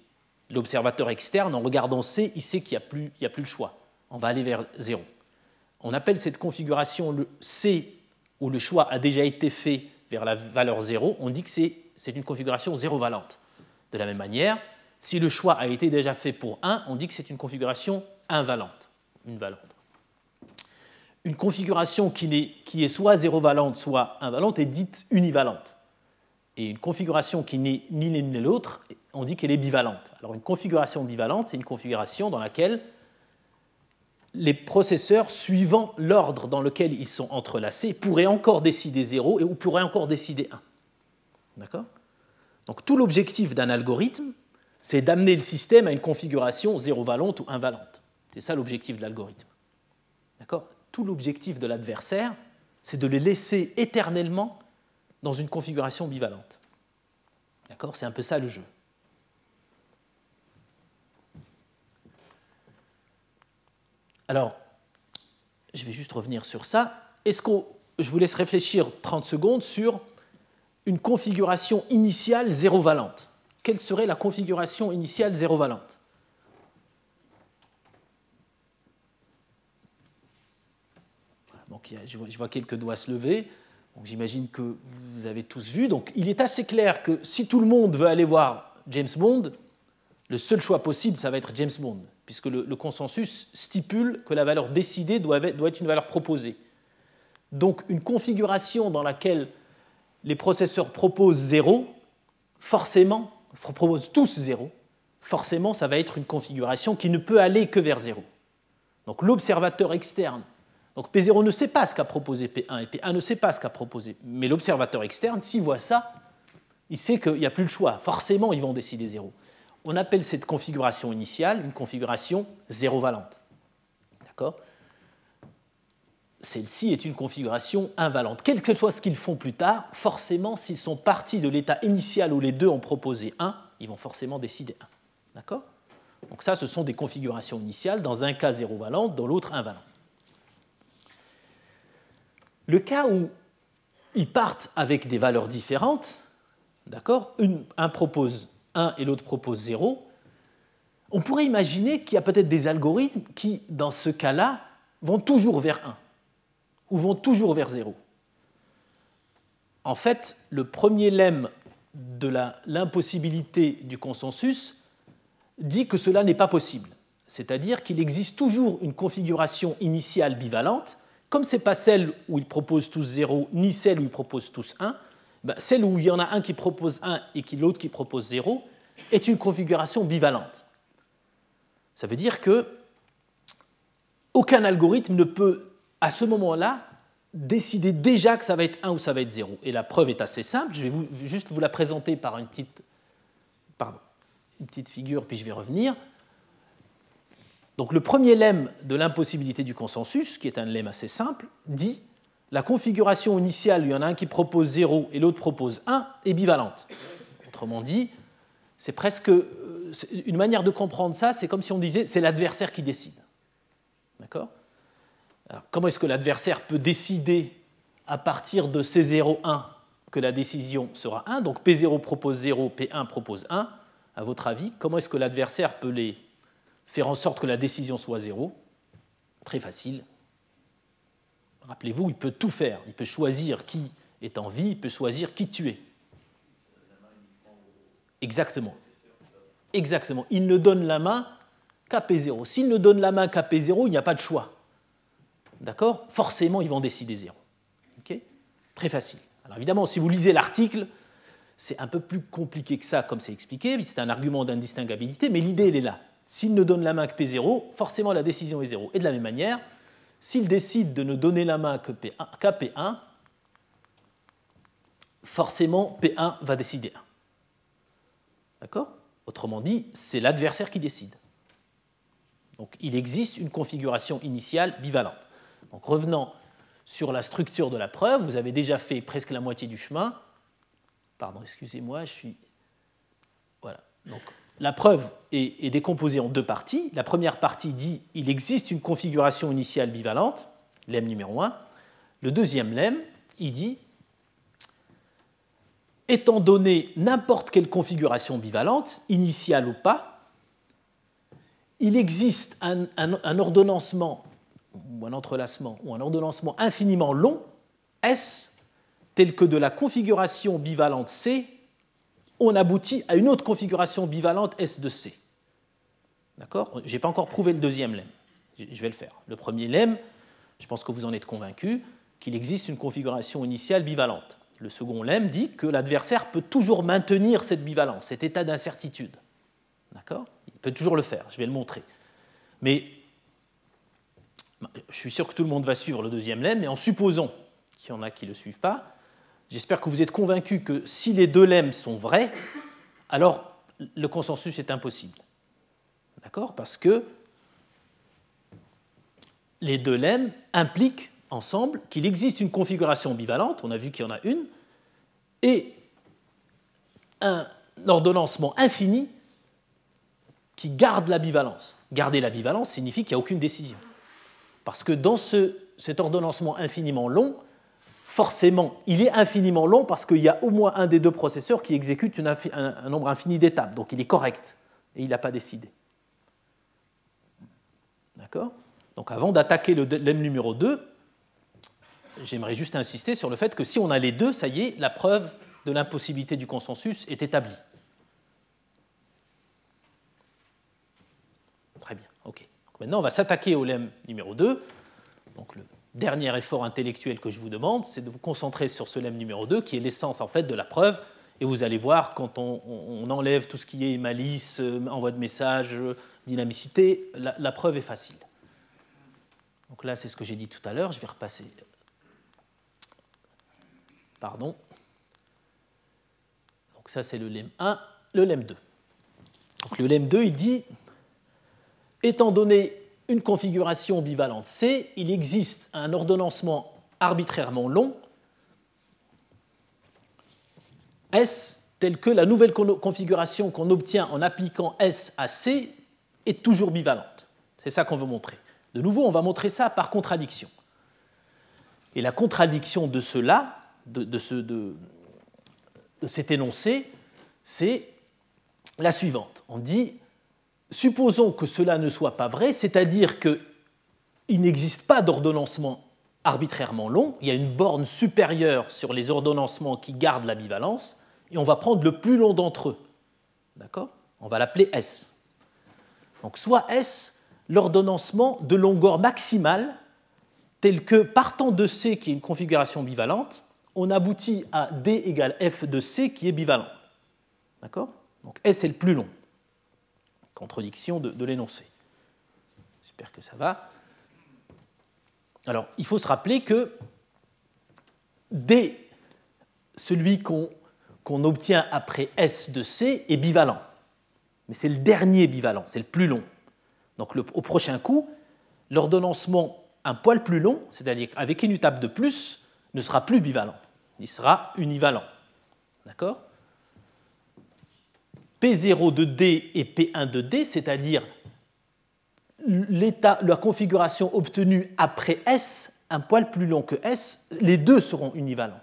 L'observateur externe, en regardant C, il sait qu'il n'y a, plus, le choix. On va aller vers zéro. On appelle cette configuration le C, où le choix a déjà été fait vers la valeur zéro. On dit que c'est une configuration zéro valente. De la même manière, si le choix a été déjà fait pour 1, on dit que c'est une configuration invalente, une valente une configuration qui est, soit zéro-valente, soit invalente est dite univalente. Et une configuration qui n'est ni l'une ni l'autre, on dit qu'elle est bivalente. Alors une configuration bivalente, c'est une configuration dans laquelle les processeurs, suivant l'ordre dans lequel ils sont entrelacés, pourraient encore décider 0 et ou pourraient encore décider 1. D'accord? Donc tout l'objectif d'un algorithme, c'est d'amener le système à une configuration zéro-valente ou invalente. C'est ça l'objectif de l'algorithme. D'accord? Tout l'objectif de l'adversaire, c'est de les laisser éternellement dans une configuration bivalente. D'accord C'est un peu ça le jeu. Alors, je vais juste revenir sur ça. Est-ce que je vous laisse réfléchir 30 secondes sur une configuration initiale zéro valente Quelle serait la configuration initiale zéro valente je, vois, quelques doigts se lever. J'imagine que vous avez tous vu. Donc il est assez clair que si tout le monde veut aller voir James Bond, le seul choix possible, ça va être James Bond, puisque le, consensus stipule que la valeur décidée doit être une valeur proposée. Donc une configuration dans laquelle les processeurs proposent 0, forcément, proposent tous 0, forcément ça va être une configuration qui ne peut aller que vers 0. Donc l'observateur externe, donc P0 ne sait pas ce qu'a proposé P1 et P1 ne sait pas ce qu'a proposé, mais l'observateur externe, s'il voit ça, il sait qu'il n'y a plus le choix, forcément ils vont décider 0 on appelle cette configuration initiale une configuration zéro valente. D'accord? Celle-ci est une configuration invalente. Quel que soit ce qu'ils font plus tard, forcément, s'ils sont partis de l'état initial où les deux ont proposé 1, ils vont forcément décider 1. D'accord? Donc ça, ce sont des configurations initiales, dans un cas zéro valente, dans l'autre invalente. Le cas où ils partent avec des valeurs différentes, d'accord Un propose 1 et l'autre propose 0, on pourrait imaginer qu'il y a peut-être des algorithmes qui, dans ce cas-là, vont toujours vers 1 ou vont toujours vers 0. En fait, le premier lemme de l'impossibilité du consensus dit que cela n'est pas possible. C'est-à-dire qu'il existe toujours une configuration initiale bivalente, comme ce n'est pas celle où ils proposent tous 0, ni celle où ils proposent tous 1, ben, celle où il y en a un qui propose 1 et l'autre qui propose 0 est une configuration bivalente. Ça veut dire que aucun algorithme ne peut, à ce moment-là, décider déjà que ça va être 1 ou ça va être 0. Et la preuve est assez simple. Je vais juste vous la présenter par une petite, pardon, une petite figure, puis je vais revenir. Donc le premier lemme de l'impossibilité du consensus, qui est un lemme assez simple, dit la configuration initiale, il y en a un qui propose 0 et l'autre propose 1, est bivalente. Autrement dit, c'est presque euh, une manière de comprendre ça, c'est comme si on disait c'est l'adversaire qui décide. D'accord? Comment est-ce que l'adversaire peut décider à partir de C0,1 que la décision sera 1 Donc P0 propose 0, P1 propose 1. À votre avis, comment est-ce que l'adversaire peut les faire en sorte que la décision soit 0 Très facile, Rappelez-vous, il peut tout faire. Il peut choisir qui est en vie, il peut choisir qui tuer. Exactement. Exactement. Il ne donne la main qu'à P0. S'il ne donne la main qu'à P0, il n'y a pas de choix. D'accord? Forcément, ils vont décider 0. Ok? Très facile. Alors évidemment, si vous lisez l'article, c'est un peu plus compliqué que ça, comme c'est expliqué. C'est un argument d'indistinguabilité, mais l'idée, elle est là. S'il ne donne la main que P0, forcément la décision est 0. Et de la même manière, s'il décide de ne donner la main qu'à P1, forcément P1 va décider 1. D'accord? Autrement dit, c'est l'adversaire qui décide. Donc il existe une configuration initiale bivalente. Donc revenant sur la structure de la preuve, vous avez déjà fait presque la moitié du chemin. Pardon, excusez-moi, je suis. Voilà. Donc la preuve est, décomposée en deux parties. La première partie dit il existe une configuration initiale bivalente, lemme numéro 1. Le deuxième lemme, il dit étant donné n'importe quelle configuration bivalente, initiale ou pas, il existe un, un, ordonnancement ou un entrelacement ou un ordonnancement infiniment long, S, tel que de la configuration bivalente C on aboutit à une autre configuration bivalente S de C. D'accord? Je n'ai pas encore prouvé le deuxième lemme. Je vais le faire. Le premier lemme, je pense que vous en êtes convaincu, qu'il existe une configuration initiale bivalente. Le second lemme dit que l'adversaire peut toujours maintenir cette bivalence, cet état d'incertitude. D'accord? Il peut toujours le faire, je vais le montrer. Mais je suis sûr que tout le monde va suivre le deuxième lemme, mais en supposant qu'il y en a qui ne le suivent pas, J'espère que vous êtes convaincus que si les deux lemmes sont vrais, alors le consensus est impossible. D'accord? Parce que les deux lemmes impliquent ensemble qu'il existe une configuration bivalente, on a vu qu'il y en a une, et un ordonnancement infini qui garde la bivalence. Garder la bivalence signifie qu'il n'y a aucune décision. Parce que dans cet ordonnancement infiniment long, forcément, il est infiniment long parce qu'il y a au moins un des deux processeurs qui exécute un, nombre infini d'étapes. Donc il est correct et il n'a pas décidé. D'accord? Donc avant d'attaquer le lemme numéro 2, j'aimerais juste insister sur le fait que si on a les deux, ça y est, la preuve de l'impossibilité du consensus est établie. maintenant, on va s'attaquer au lemme numéro 2. Donc le dernier effort intellectuel que je vous demande, c'est de vous concentrer sur ce lemme numéro 2, qui est l'essence en fait de la preuve. Et vous allez voir, quand on, enlève tout ce qui est malice, euh, envoi de message, dynamicité, la, preuve est facile. Donc là, c'est ce que j'ai dit tout à l'heure. Je vais repasser. Pardon. Donc ça, c'est le lemme 1, le lemme 2. Donc le lemme 2, il dit, étant donné une configuration bivalente C, il existe un ordonnancement arbitrairement long, S, tel que la nouvelle configuration qu'on obtient en appliquant S à C est toujours bivalente. C'est ça qu'on veut montrer. De nouveau, on va montrer ça par contradiction. Et la contradiction de cela, de, de cet énoncé, c'est la suivante. On dit supposons que cela ne soit pas vrai, c'est-à-dire qu'il n'existe pas d'ordonnancement arbitrairement long, il y a une borne supérieure sur les ordonnancements qui gardent la bivalence, et on va prendre le plus long d'entre eux. D'accord? On va l'appeler S. Donc soit S, l'ordonnancement de longueur maximale, tel que partant de C qui est une configuration bivalente, on aboutit à D égale F de C qui est bivalent. D'accord? Donc S est le plus long contradiction de, l'énoncé. J'espère que ça va. Alors, il faut se rappeler que D, celui qu'on obtient après S de C, est bivalent. Mais c'est le dernier bivalent, c'est le plus long. Donc au prochain coup, l'ordonnancement un poil plus long, c'est-à-dire avec une étape de plus, ne sera plus bivalent. Il sera univalent. D'accord? P0 de D et P1 de D, c'est-à-dire la configuration obtenue après S, un poil plus long que S, les deux seront univalents,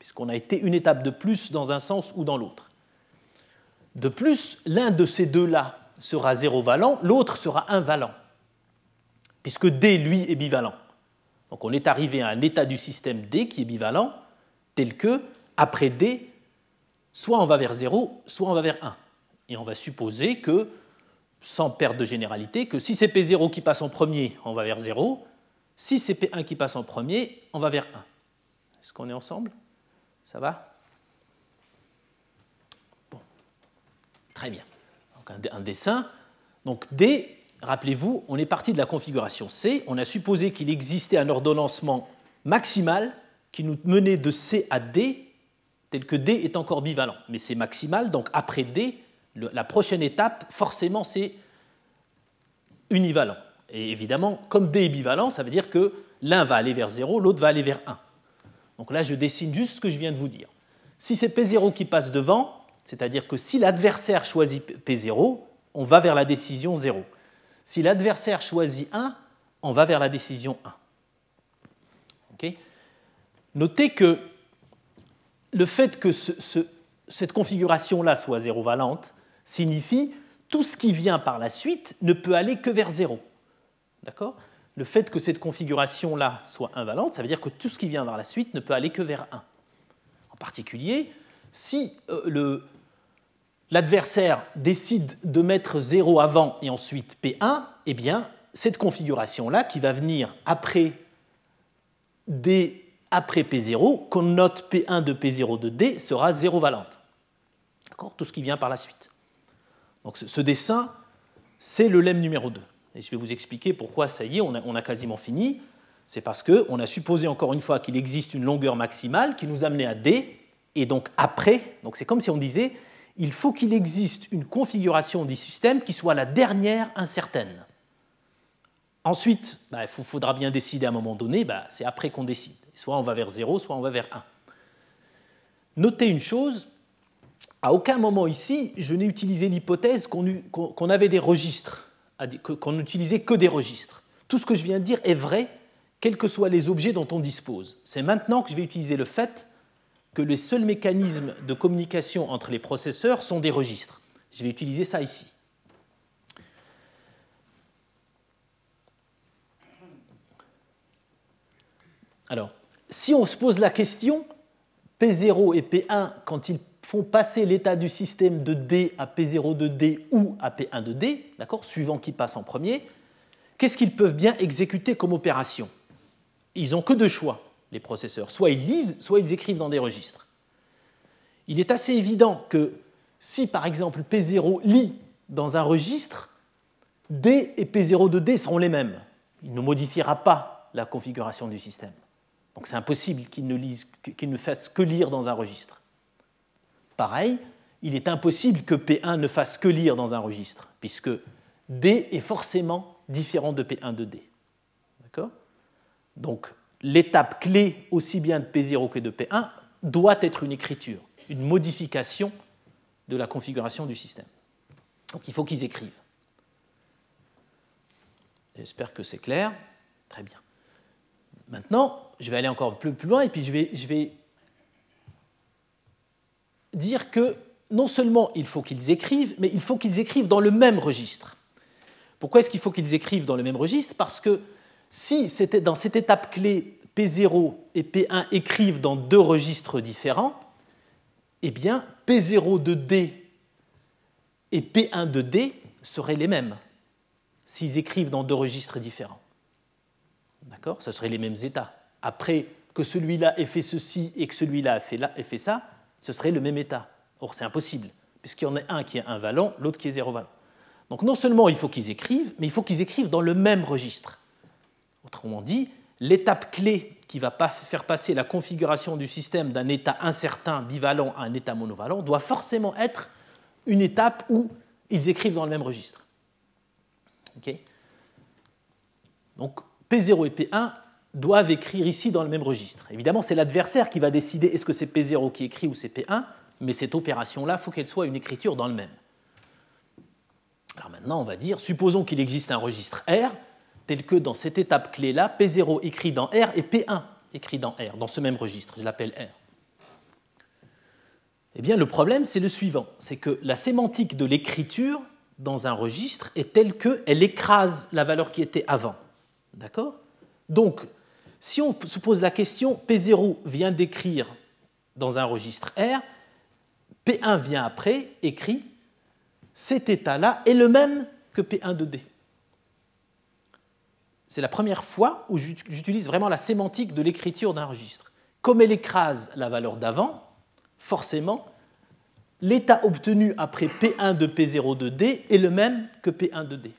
puisqu'on a été une étape de plus dans un sens ou dans l'autre. De plus, l'un de ces deux-là sera zéro valent, l'autre sera invalent, puisque D, lui, est bivalent. Donc on est arrivé à un état du système D qui est bivalent, tel que, après D, soit on va vers 0, soit on va vers 1. Et on va supposer que, sans perte de généralité, que si c'est P0 qui passe en premier, on va vers 0. Si c'est P1 qui passe en premier, on va vers 1. Est-ce qu'on est ensemble? Ça va? Bon. Très bien. Un, dessin. Donc D, rappelez-vous, on est parti de la configuration C. On a supposé qu'il existait un ordonnancement maximal qui nous menait de C à D tel que D est encore bivalent. Mais c'est maximal, donc après D, la prochaine étape, forcément, c'est univalent. Et évidemment, comme D est bivalent, ça veut dire que l'un va aller vers 0, l'autre va aller vers 1. Donc là, je dessine juste ce que je viens de vous dire. Si c'est P0 qui passe devant, c'est-à-dire que si l'adversaire choisit P0, on va vers la décision 0. Si l'adversaire choisit 1, on va vers la décision 1. Notez que le fait que cette configuration-là soit zéro-valente signifie tout ce qui vient par la suite ne peut aller que vers zéro. D'accord? Le fait que cette configuration-là soit invalente, ça veut dire que tout ce qui vient par la suite ne peut aller que vers 1. En particulier, si euh, l'adversaire décide de mettre 0 avant et ensuite P1, eh bien, cette configuration-là qui va venir après des après P0, qu'on note P1 de P0 de D sera zéro valente. Tout ce qui vient par la suite. Donc ce dessin, c'est le lemme numéro 2. Et je vais vous expliquer pourquoi ça y est, on a, quasiment fini. C'est parce qu'on a supposé encore une fois qu'il existe une longueur maximale qui nous amenait à D, et donc après, donc c'est comme si on disait, il faut qu'il existe une configuration du système qui soit la dernière incertaine. Ensuite, bah, il faudra bien décider à un moment donné, bah, c'est après qu'on décide. Soit on va vers 0, soit on va vers 1. Notez une chose, à aucun moment ici, je n'ai utilisé l'hypothèse qu'on avait des registres, qu'on n'utilisait que des registres. Tout ce que je viens de dire est vrai, quels que soient les objets dont on dispose. C'est maintenant que je vais utiliser le fait que les seuls mécanismes de communication entre les processeurs sont des registres. Je vais utiliser ça ici. Alors, si on se pose la question, P0 et P1, quand ils font passer l'état du système de D à P0 de D ou à P1 de D, d'accord, suivant qui passe en premier, qu'est-ce qu'ils peuvent bien exécuter comme opération? Ils n'ont que deux choix, les processeurs. Soit ils lisent, soit ils écrivent dans des registres. Il est assez évident que si, par exemple, P0 lit dans un registre, D et P0 de D seront les mêmes. Il ne modifiera pas la configuration du système. Donc c'est impossible qu'il ne, ne fasse que lire dans un registre. Pareil, il est impossible que P1 ne fasse que lire dans un registre, puisque D est forcément différent de P1 de D. D'accord? Donc l'étape clé aussi bien de P0 que de P1 doit être une écriture, une modification de la configuration du système. Donc il faut qu'ils écrivent. J'espère que c'est clair. Très bien. Maintenant, je vais aller encore plus, plus loin et puis je vais, dire que non seulement il faut qu'ils écrivent, mais il faut qu'ils écrivent dans le même registre. Pourquoi est-ce qu'il faut qu'ils écrivent dans le même registre? Parce que si dans cette étape clé, P0 et P1 écrivent dans deux registres différents, eh bien P0 de D et P1 de D seraient les mêmes s'ils écrivent dans deux registres différents. D'accord? Ce seraient les mêmes états. Après que celui-là ait fait ceci et que celui-là ait fait, ait fait ça, ce serait le même état. Or, c'est impossible, puisqu'il y en a un qui est un valent, l'autre qui est zéro valent. Donc, non seulement il faut qu'ils écrivent, mais il faut qu'ils écrivent dans le même registre. Autrement dit, l'étape clé qui va faire passer la configuration du système d'un état incertain bivalent à un état monovalent doit forcément être une étape où ils écrivent dans le même registre. Donc P0 et P1 doivent écrire ici dans le même registre. Évidemment, c'est l'adversaire qui va décider est-ce que c'est P0 qui écrit ou c'est P1, mais cette opération-là, il faut qu'elle soit une écriture dans le même. Alors maintenant, on va dire, supposons qu'il existe un registre R, tel que dans cette étape clé-là, P0 écrit dans R et P1 écrit dans R, dans ce même registre, je l'appelle R. Eh bien, le problème, c'est le suivant, c'est que la sémantique de l'écriture dans un registre est telle qu'elle écrase la valeur qui était avant. D'accord? Donc, si on se pose la question, P0 vient d'écrire dans un registre R, P1 vient après, écrit, cet état-là est le même que P1 de D. C'est la première fois où j'utilise vraiment la sémantique de l'écriture d'un registre. Comme elle écrase la valeur d'avant, forcément, l'état obtenu après P1 de P0 de D est le même que P1 de D.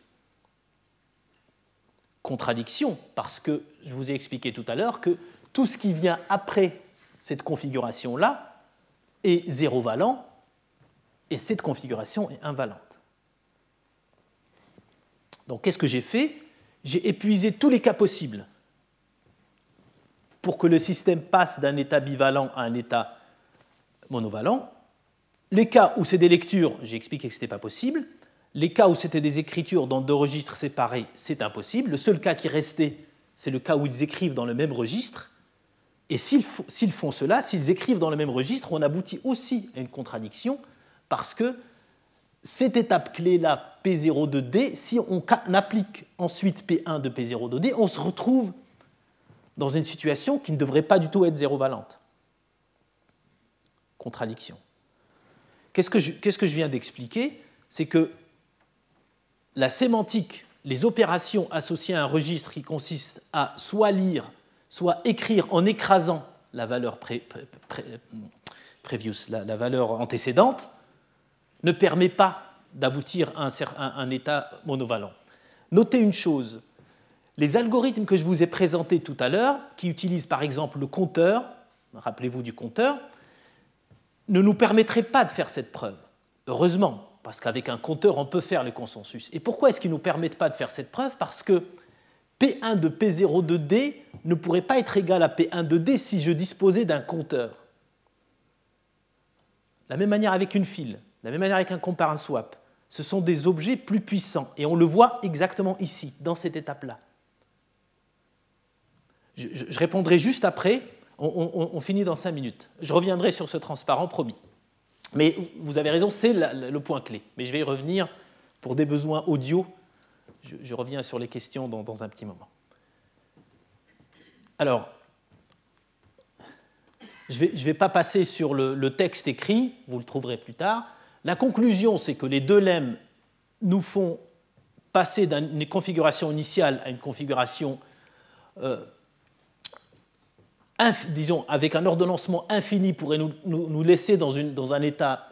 Contradiction, parce que je vous ai expliqué tout à l'heure que tout ce qui vient après cette configuration-là est zéro valent et cette configuration est invalente. Donc qu'est-ce que j'ai fait? J'ai épuisé tous les cas possibles pour que le système passe d'un état bivalent à un état monovalent les cas où c'est des lectures, j'ai expliqué que ce n'était pas possible. Les cas où c'était des écritures dans deux registres séparés, c'est impossible. Le seul cas qui restait, c'est le cas où ils écrivent dans le même registre. Et s'ils font cela, s'ils écrivent dans le même registre, on aboutit aussi à une contradiction, parce que cette étape clé-là, P0 de D, si on applique ensuite P1 de P0 de D, on se retrouve dans une situation qui ne devrait pas du tout être zéro-valente. Contradiction. Qu'est-ce que, je, viens d'expliquer? C'est que la sémantique, les opérations associées à un registre qui consiste à soit lire, soit écrire en écrasant la valeur la, valeur antécédente, ne permet pas d'aboutir à un, état monovalent. Notez une chose, les algorithmes que je vous ai présentés tout à l'heure, qui utilisent par exemple le compteur, rappelez-vous du compteur, ne nous permettrait pas de faire cette preuve. Heureusement, parce qu'avec un compteur, on peut faire le consensus. Et pourquoi est-ce qu'ils ne nous permettent pas de faire cette preuve? Parce que P1 de P0 de D ne pourrait pas être égal à P1 de D si je disposais d'un compteur. la même manière avec une file, la même manière avec un compare un swap. Ce sont des objets plus puissants et on le voit exactement ici, dans cette étape-là. je répondrai juste après on, finit dans cinq minutes. Je reviendrai sur ce transparent, promis. Mais vous avez raison, c'est le point clé. Mais je vais y revenir pour des besoins audio. Je, reviens sur les questions dans, un petit moment. Alors, je ne vais, pas passer sur le, texte écrit, vous le trouverez plus tard. La conclusion, c'est que les deux lemmes nous font passer d'une configuration initiale à une configuration, euh, disons, avec un ordonnancement infini pourrait nous, laisser dans, une, dans, un état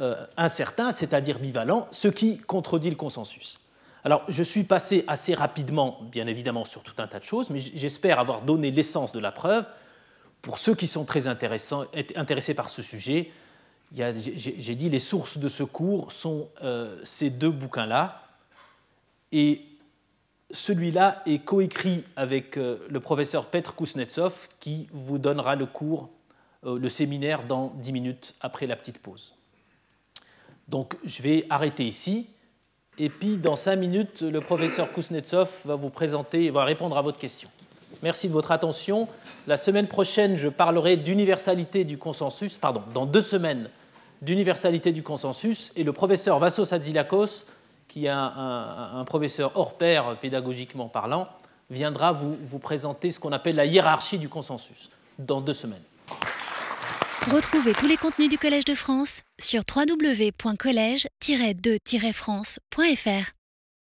euh, incertain, c'est-à-dire bivalent, ce qui contredit le consensus. Alors, je suis passé assez rapidement, bien évidemment, sur tout un tas de choses, mais j'espère avoir donné l'essence de la preuve. Pour ceux qui sont très intéressés par ce sujet, j'ai dit les sources de secours sont euh, ces deux bouquins-là. Et celui-là est coécrit avec euh, le professeur Petr Kuznetsov qui vous donnera le cours, euh, le séminaire dans 10 minutes après la petite pause. Donc je vais arrêter ici. Et puis, dans cinq minutes, le professeur Kuznetsov va vous présenter et va répondre à votre question. Merci de votre attention. La semaine prochaine, je parlerai d'universalité du consensus, pardon, dans deux semaines, d'universalité du consensus, et le professeur Vassos Adzilakos, qui est un, professeur hors pair pédagogiquement parlant, viendra vous, présenter ce qu'on appelle la hiérarchie du consensus dans deux semaines. Retrouvez tous les contenus du Collège de France sur www.colège-2-france.fr.